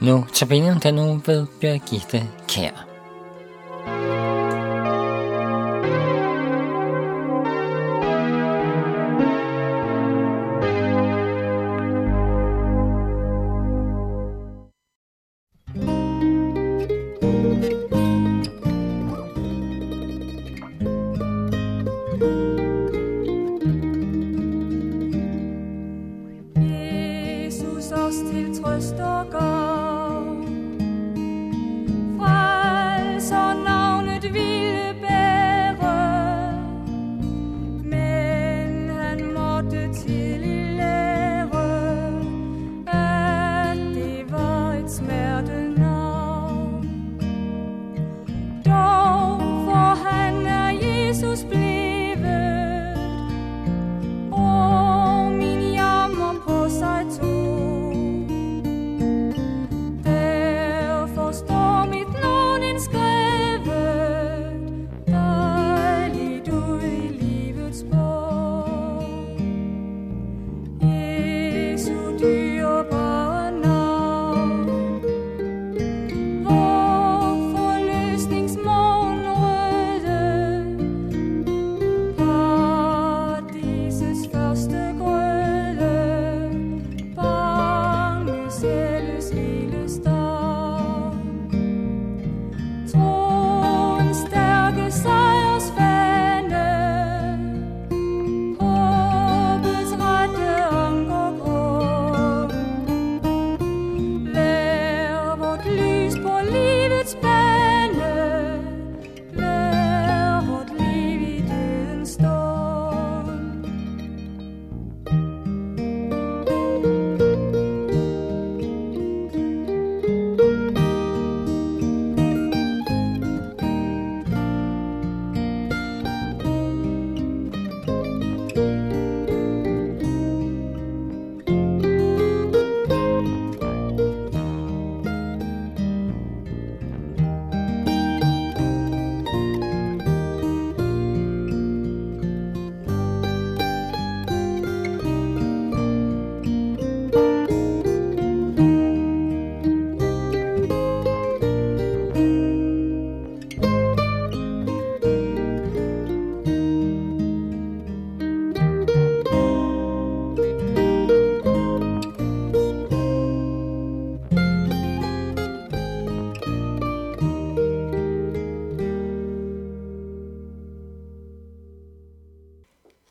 Nu tabellen den nu ved Birgitte Kær.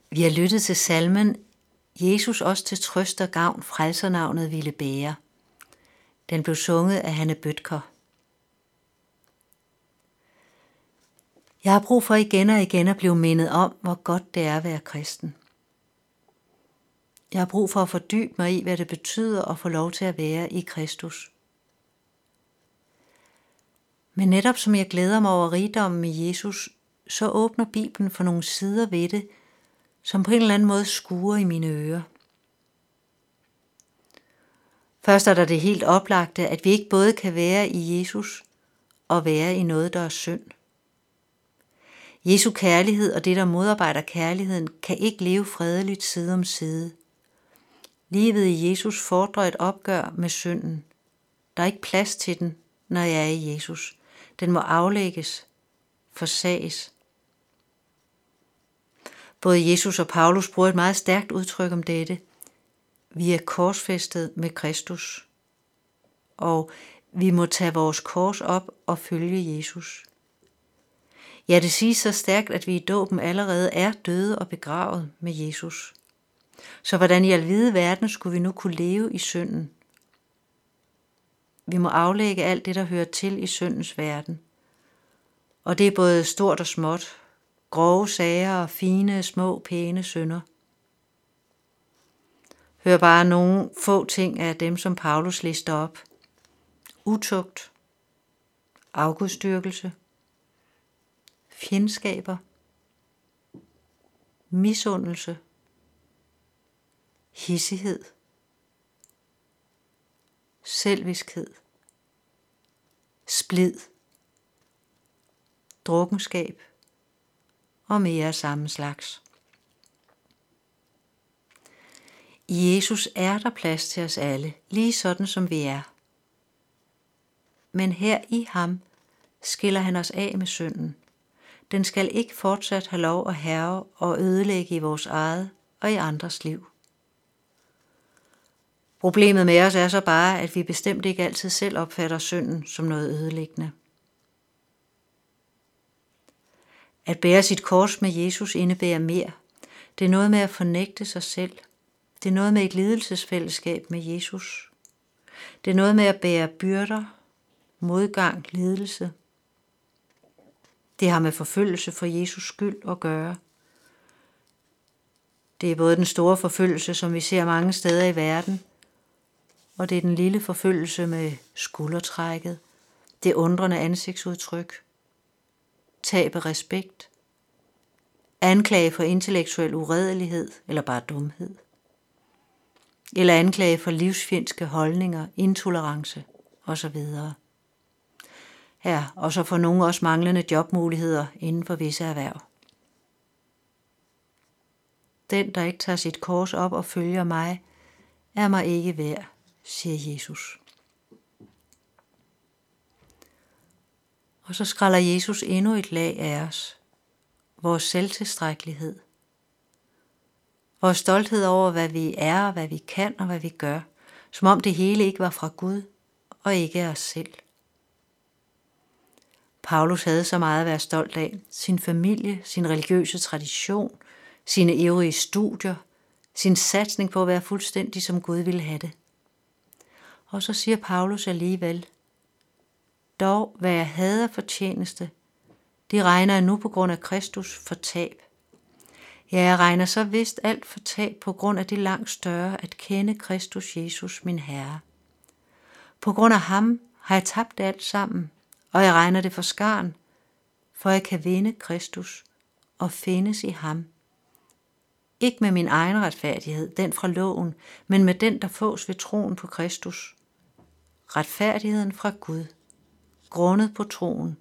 Vi har lyttet til salmen Jesus os til trøst og gavn frelsernavnet ville bære. Den blev sunget af Hanne Bøtker. Jeg har brug for igen og igen at blive mindet om, hvor godt det er at være kristen. Jeg har brug for at fordybe mig i, hvad det betyder at få lov til at være i Kristus. Men netop som jeg glæder mig over rigdommen i Jesus, så åbner Bibelen for nogle sider ved det, som på en eller anden måde skuer i mine ører. Først er der det helt oplagte, at vi ikke både kan være i Jesus og være i noget, der er synd. Jesu kærlighed og det, der modarbejder kærligheden, kan ikke leve fredeligt side om side. Livet i Jesus fordrer et opgør med synden. Der er ikke plads til den, når jeg er i Jesus. Den må aflægges, forsages. Både Jesus og Paulus bruger et meget stærkt udtryk om dette. Vi er korsfæstet med Kristus, og vi må tage vores kors op og følge Jesus. Ja, det siges så stærkt, at vi i dåben allerede er døde og begravet med Jesus. Så hvordan i alvide verden skulle vi nu kunne leve i synden? Vi må aflægge alt det, der hører til i syndens verden. Og det er både stort og småt, grove sager og fine, små, pæne synder. Hør bare nogle få ting af dem, som Paulus lister op. Utugt, afgudstyrkelse, fjendskaber, misundelse, hissighed, selviskhed, splid, drukkenskab og mere af samme slags. I Jesus er der plads til os alle, lige sådan som vi er. men her i ham skiller han os af med synden. Den skal ikke fortsat have lov at herre og ødelægge i vores eget og i andres liv. Problemet med os er så bare, at vi bestemt ikke altid selv opfatter synden som noget ødelæggende. At bære sit kors med Jesus indebærer mere. Det er noget med at fornægte sig selv. Det er noget med et lidelsesfællesskab med Jesus. Det er noget med at bære byrder, modgang, lidelse. Det har med forfølgelse for Jesus skyld at gøre. Det er både den store forfølgelse, som vi ser mange steder i verden, og det er den lille forfølgelse med skuldertrækket, det undrende ansigtsudtryk, tab af respekt, anklage for intellektuel uredelighed eller bare dumhed, eller anklage for livsfjendske holdninger, intolerance osv. Ja, og så for nogle også manglende jobmuligheder inden for visse erhverv. Den, der ikke tager sit kors op og følger mig, er mig ikke værd, siger Jesus. Og så skræller Jesus endnu et lag af os. Vores selvtilstrækkelighed. Vores stolthed over, hvad vi er, og hvad vi kan og hvad vi gør. Som om det hele ikke var fra Gud og ikke af os selv. Paulus havde så meget at være stolt af. Sin familie, sin religiøse tradition, sine øvrige studier, sin satsning på at være fuldstændig som Gud ville have det. Og så siger Paulus alligevel, dog hvad jeg havde af fortjeneste, det regner jeg nu på grund af Kristus for tab. Ja, jeg regner så vist alt for tab på grund af det langt større at kende Kristus Jesus, min Herre. På grund af ham har jeg tabt alt sammen, og jeg regner det for skarn, for jeg kan vinde Kristus og findes i ham. Ikke med min egen retfærdighed, den fra loven, men med den, der fås ved troen på Kristus. Retfærdigheden fra Gud, grundet på troen,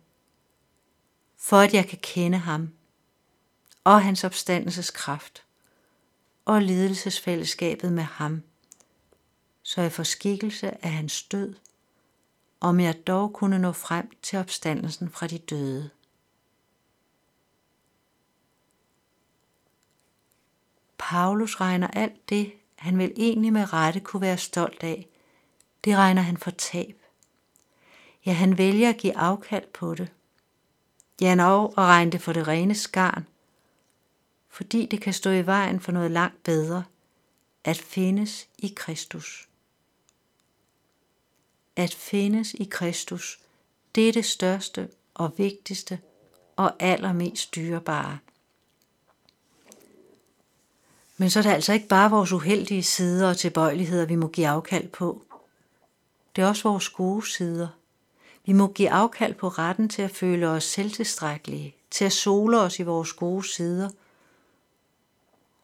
for at jeg kan kende ham og hans opstandelseskraft og lidelsesfællesskabet med ham, så jeg får skikkelse af hans død om jeg dog kunne nå frem til opstandelsen fra de døde. Paulus regner alt det, han vel egentlig med rette kunne være stolt af, det regner han for tab. Ja, han vælger at give afkald på det. Ja, og at regne det for det rene skarn, fordi det kan stå i vejen for noget langt bedre, at findes i Kristus at findes i Kristus, det er det største og vigtigste og allermest dyrebare. Men så er det altså ikke bare vores uheldige sider og tilbøjeligheder, vi må give afkald på. Det er også vores gode sider. Vi må give afkald på retten til at føle os selvtilstrækkelige, til at sole os i vores gode sider,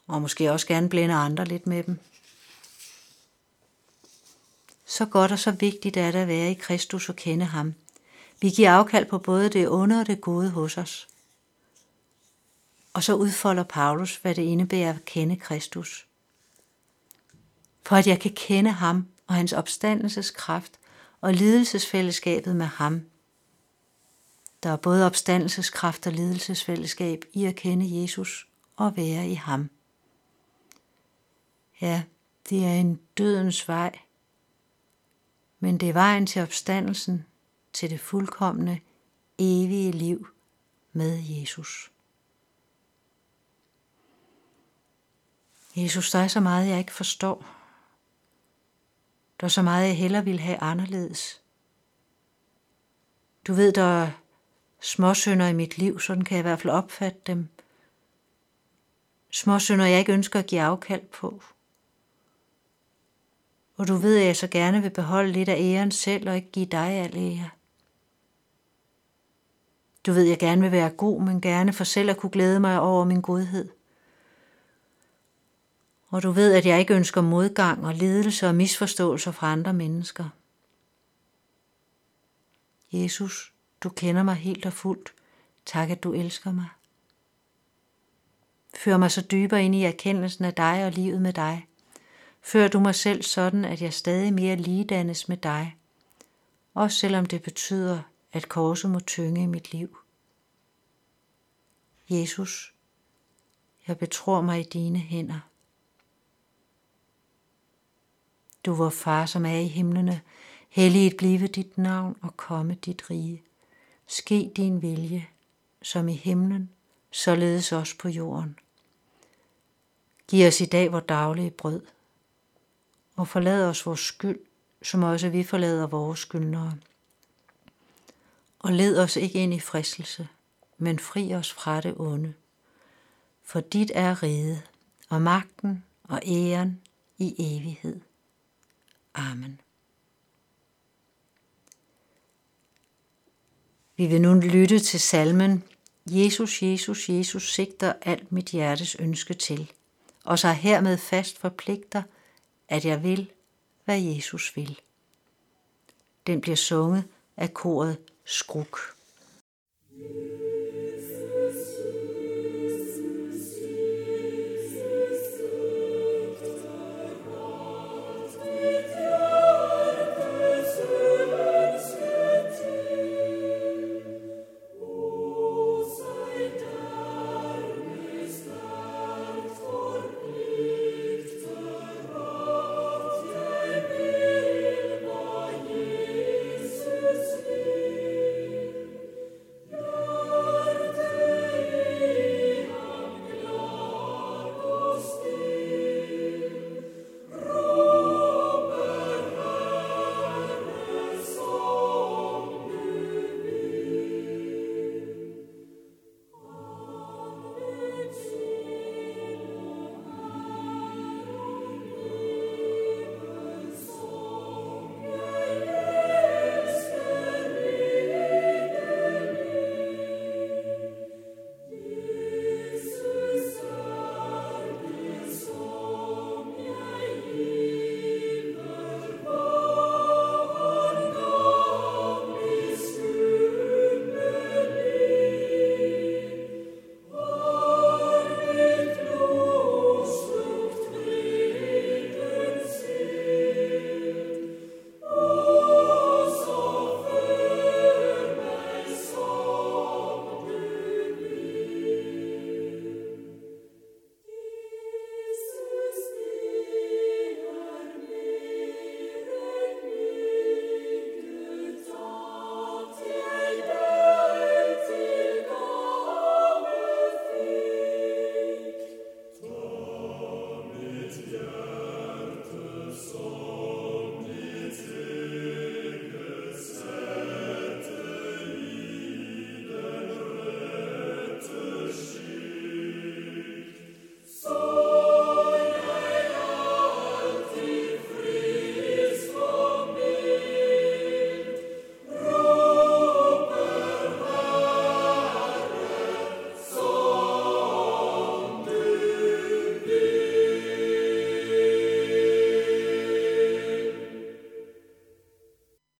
og måske også gerne blænde andre lidt med dem. Så godt og så vigtigt er det at være i Kristus og kende ham. Vi giver afkald på både det onde og det gode hos os. Og så udfolder Paulus, hvad det indebærer at kende Kristus. For at jeg kan kende ham og hans opstandelseskraft og lidelsesfællesskabet med ham. Der er både opstandelseskraft og lidelsesfællesskab i at kende Jesus og være i ham. Ja, det er en dødens vej, men det er vejen til opstandelsen, til det fuldkommende, evige liv med Jesus. Jesus, der er så meget, jeg ikke forstår. Der er så meget, jeg heller vil have anderledes. Du ved, der er småsønder i mit liv, sådan kan jeg i hvert fald opfatte dem. Småsønder, jeg ikke ønsker at give afkald på og du ved, at jeg så gerne vil beholde lidt af æren selv og ikke give dig al ære. Du ved, jeg gerne vil være god, men gerne for selv at kunne glæde mig over min godhed. Og du ved, at jeg ikke ønsker modgang og lidelse og misforståelser fra andre mennesker. Jesus, du kender mig helt og fuldt. Tak, at du elsker mig. Før mig så dybere ind i erkendelsen af dig og livet med dig – Før du mig selv sådan, at jeg stadig mere ligedannes med dig, også selvom det betyder, at korset må tynge i mit liv. Jesus, jeg betror mig i dine hænder. Du vor far, som er i himlene, helliget blive dit navn og komme dit rige. Ske din vilje, som i himlen, således også på jorden. Giv os i dag vores daglige brød, og forlad os vores skyld, som også vi forlader vores skyldnere. Og led os ikke ind i fristelse, men fri os fra det onde. For dit er riget, og magten og æren i evighed. Amen. Vi vil nu lytte til salmen Jesus, Jesus, Jesus sigter alt mit hjertes ønske til, og så hermed fast forpligter, at jeg vil, hvad Jesus vil. Den bliver sunget af koret Skruk. thank you